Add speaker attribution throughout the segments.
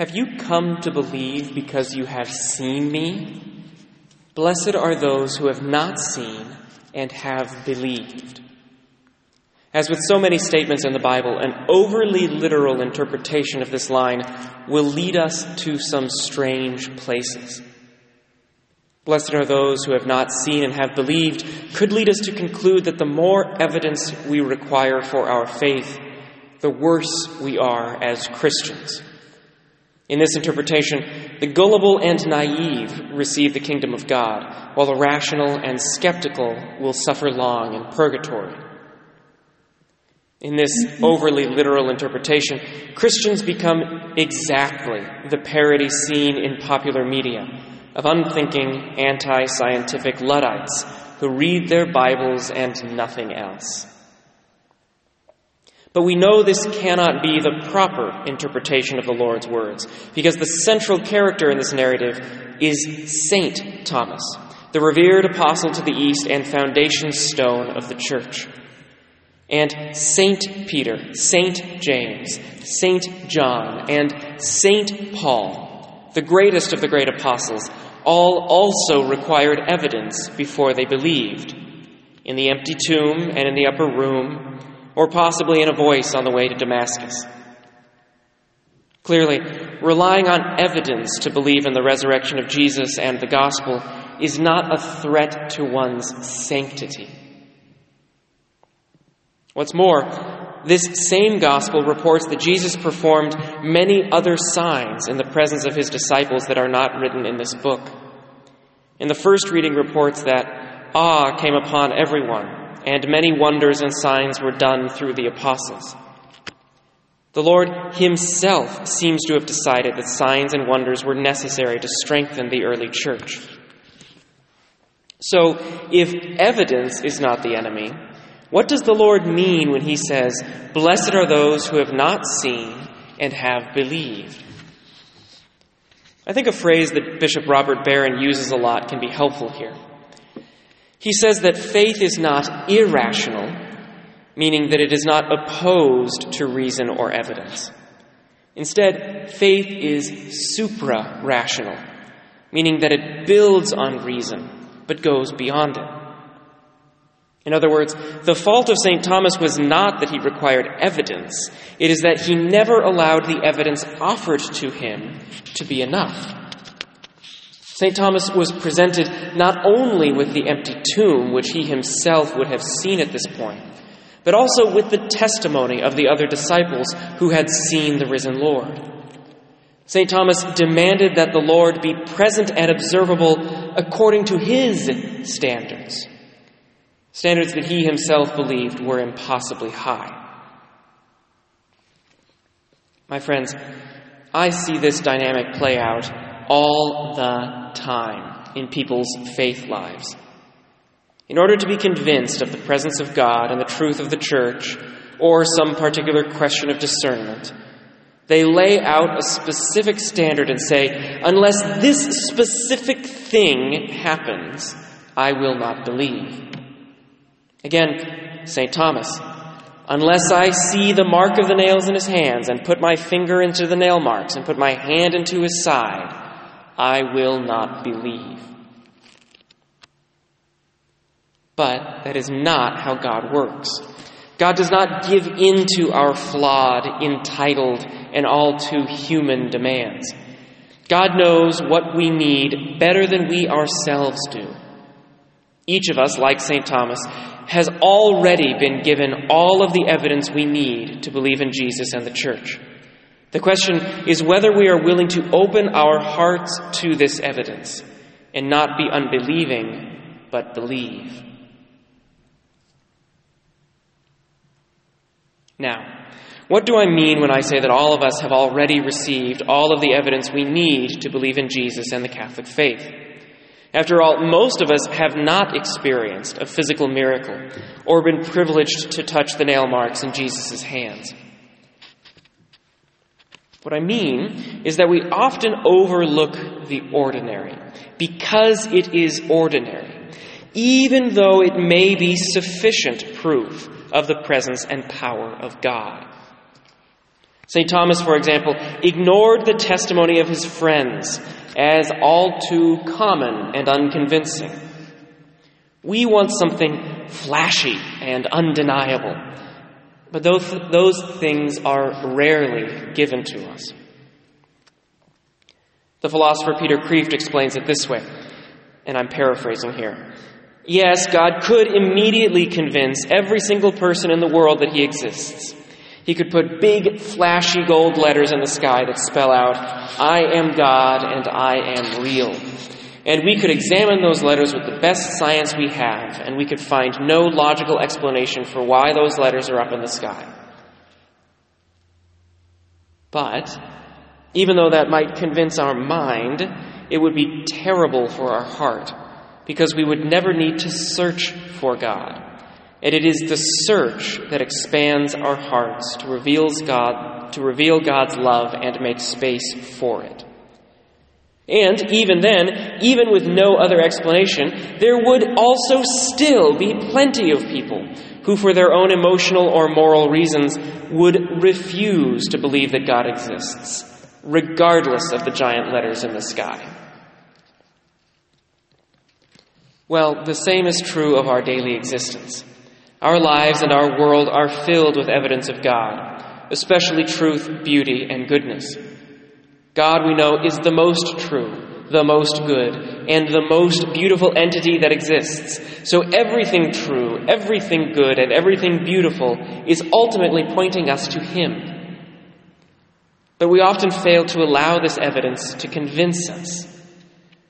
Speaker 1: Have you come to believe because you have seen me? Blessed are those who have not seen and have believed. As with so many statements in the Bible, an overly literal interpretation of this line will lead us to some strange places. Blessed are those who have not seen and have believed could lead us to conclude that the more evidence we require for our faith, the worse we are as Christians. In this interpretation, the gullible and naive receive the kingdom of God, while the rational and skeptical will suffer long in purgatory. In this overly literal interpretation, Christians become exactly the parody seen in popular media of unthinking, anti scientific Luddites who read their Bibles and nothing else. But we know this cannot be the proper interpretation of the Lord's words, because the central character in this narrative is Saint Thomas, the revered apostle to the East and foundation stone of the church. And Saint Peter, Saint James, Saint John, and Saint Paul, the greatest of the great apostles, all also required evidence before they believed. In the empty tomb and in the upper room, or possibly in a voice on the way to Damascus. Clearly, relying on evidence to believe in the resurrection of Jesus and the gospel is not a threat to one's sanctity. What's more, this same gospel reports that Jesus performed many other signs in the presence of his disciples that are not written in this book. In the first reading reports that awe came upon everyone and many wonders and signs were done through the apostles. The Lord Himself seems to have decided that signs and wonders were necessary to strengthen the early church. So, if evidence is not the enemy, what does the Lord mean when He says, Blessed are those who have not seen and have believed? I think a phrase that Bishop Robert Barron uses a lot can be helpful here. He says that faith is not irrational, meaning that it is not opposed to reason or evidence. Instead, faith is supra rational, meaning that it builds on reason but goes beyond it. In other words, the fault of St. Thomas was not that he required evidence, it is that he never allowed the evidence offered to him to be enough. St. Thomas was presented not only with the empty tomb, which he himself would have seen at this point, but also with the testimony of the other disciples who had seen the risen Lord. St. Thomas demanded that the Lord be present and observable according to his standards, standards that he himself believed were impossibly high. My friends, I see this dynamic play out all the time in people's faith lives. In order to be convinced of the presence of God and the truth of the church, or some particular question of discernment, they lay out a specific standard and say, unless this specific thing happens, I will not believe. Again, St. Thomas, unless I see the mark of the nails in his hands and put my finger into the nail marks and put my hand into his side, I will not believe. But that is not how God works. God does not give in to our flawed, entitled, and all too human demands. God knows what we need better than we ourselves do. Each of us, like St. Thomas, has already been given all of the evidence we need to believe in Jesus and the church. The question is whether we are willing to open our hearts to this evidence and not be unbelieving, but believe. Now, what do I mean when I say that all of us have already received all of the evidence we need to believe in Jesus and the Catholic faith? After all, most of us have not experienced a physical miracle or been privileged to touch the nail marks in Jesus' hands. What I mean is that we often overlook the ordinary because it is ordinary, even though it may be sufficient proof of the presence and power of God. St. Thomas, for example, ignored the testimony of his friends as all too common and unconvincing. We want something flashy and undeniable, but those, those things are rarely given to us. The philosopher Peter Kreeft explains it this way, and I'm paraphrasing here. Yes, God could immediately convince every single person in the world that He exists. He could put big, flashy gold letters in the sky that spell out, I am God and I am real. And we could examine those letters with the best science we have, and we could find no logical explanation for why those letters are up in the sky. But, even though that might convince our mind, it would be terrible for our heart, because we would never need to search for God. And it is the search that expands our hearts to reveals God, to reveal God's love and make space for it. And even then, even with no other explanation, there would also still be plenty of people who, for their own emotional or moral reasons, would refuse to believe that God exists, regardless of the giant letters in the sky. Well, the same is true of our daily existence. Our lives and our world are filled with evidence of God, especially truth, beauty, and goodness. God, we know, is the most true, the most good, and the most beautiful entity that exists. So everything true, everything good, and everything beautiful is ultimately pointing us to Him. But we often fail to allow this evidence to convince us.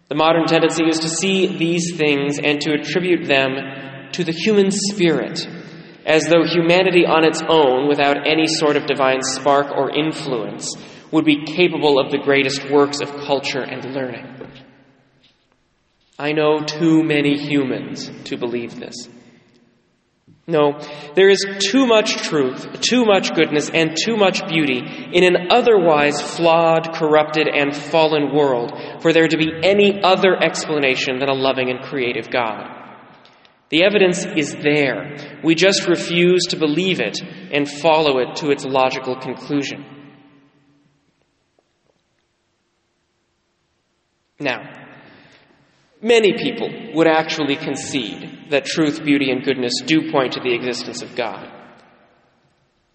Speaker 1: The modern tendency is to see these things and to attribute them to the human spirit, as though humanity on its own, without any sort of divine spark or influence, would be capable of the greatest works of culture and learning. I know too many humans to believe this. No, there is too much truth, too much goodness, and too much beauty in an otherwise flawed, corrupted, and fallen world for there to be any other explanation than a loving and creative God. The evidence is there. We just refuse to believe it and follow it to its logical conclusion. Now, many people would actually concede that truth, beauty, and goodness do point to the existence of God.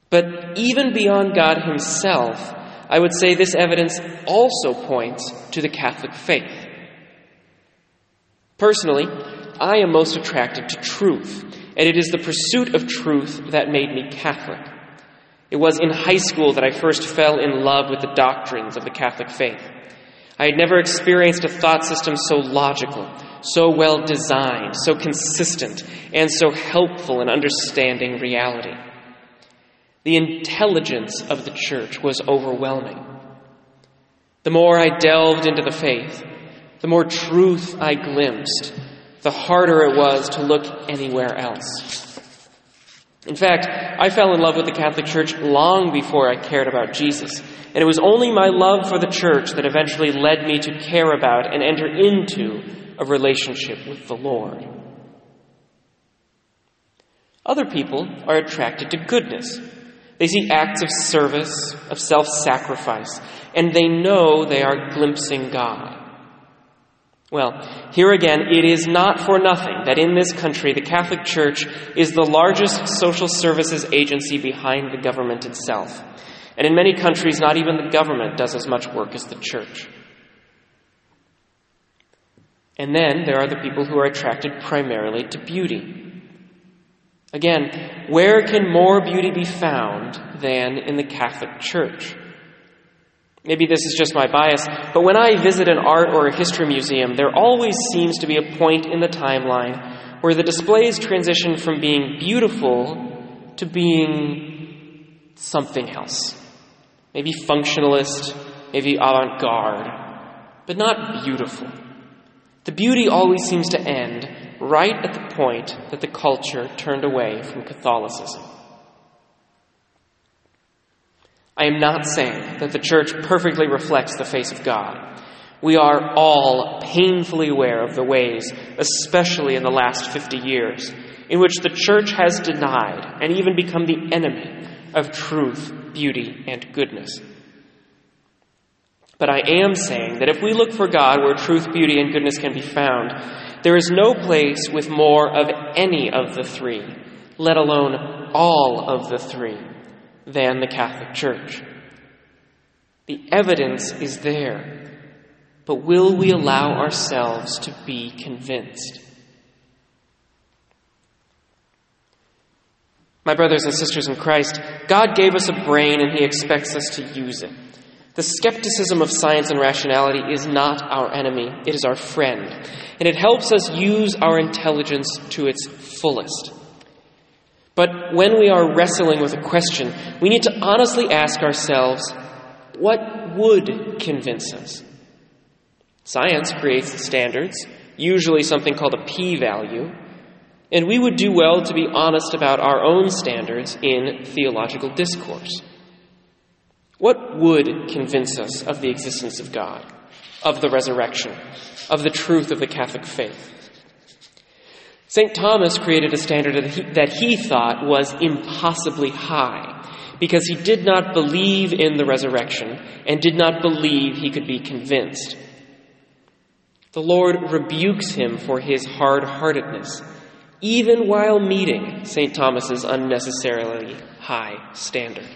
Speaker 1: But even beyond God Himself, I would say this evidence also points to the Catholic faith. Personally, I am most attracted to truth, and it is the pursuit of truth that made me Catholic. It was in high school that I first fell in love with the doctrines of the Catholic faith. I had never experienced a thought system so logical, so well designed, so consistent, and so helpful in understanding reality. The intelligence of the church was overwhelming. The more I delved into the faith, the more truth I glimpsed, the harder it was to look anywhere else. In fact, I fell in love with the Catholic Church long before I cared about Jesus, and it was only my love for the church that eventually led me to care about and enter into a relationship with the Lord. Other people are attracted to goodness. They see acts of service, of self sacrifice, and they know they are glimpsing God. Well, here again, it is not for nothing that in this country the Catholic Church is the largest social services agency behind the government itself. And in many countries, not even the government does as much work as the church. And then there are the people who are attracted primarily to beauty. Again, where can more beauty be found than in the Catholic Church? Maybe this is just my bias, but when I visit an art or a history museum, there always seems to be a point in the timeline where the displays transition from being beautiful to being something else. Maybe functionalist, maybe avant garde, but not beautiful. The beauty always seems to end right at the point that the culture turned away from Catholicism. I am not saying that the church perfectly reflects the face of God. We are all painfully aware of the ways, especially in the last 50 years, in which the church has denied and even become the enemy of truth, beauty, and goodness. But I am saying that if we look for God where truth, beauty, and goodness can be found, there is no place with more of any of the three, let alone all of the three, than the Catholic Church. The evidence is there, but will we allow ourselves to be convinced? My brothers and sisters in Christ, God gave us a brain and He expects us to use it. The skepticism of science and rationality is not our enemy, it is our friend, and it helps us use our intelligence to its fullest. But when we are wrestling with a question, we need to honestly ask ourselves what would convince us? Science creates standards, usually something called a p value, and we would do well to be honest about our own standards in theological discourse. What would convince us of the existence of God, of the resurrection, of the truth of the Catholic faith? St. Thomas created a standard that he, that he thought was impossibly high because he did not believe in the resurrection and did not believe he could be convinced. The Lord rebukes him for his hard heartedness even while meeting St. Thomas's unnecessarily high standard.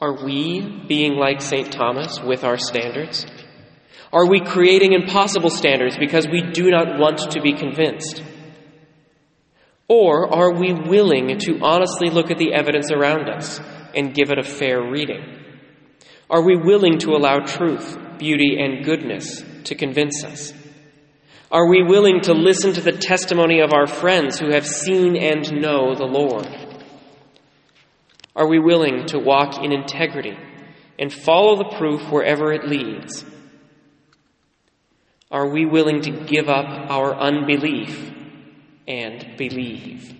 Speaker 1: Are we being like St. Thomas with our standards? Are we creating impossible standards because we do not want to be convinced? Or are we willing to honestly look at the evidence around us and give it a fair reading? Are we willing to allow truth, beauty, and goodness to convince us? Are we willing to listen to the testimony of our friends who have seen and know the Lord? Are we willing to walk in integrity and follow the proof wherever it leads? Are we willing to give up our unbelief and believe?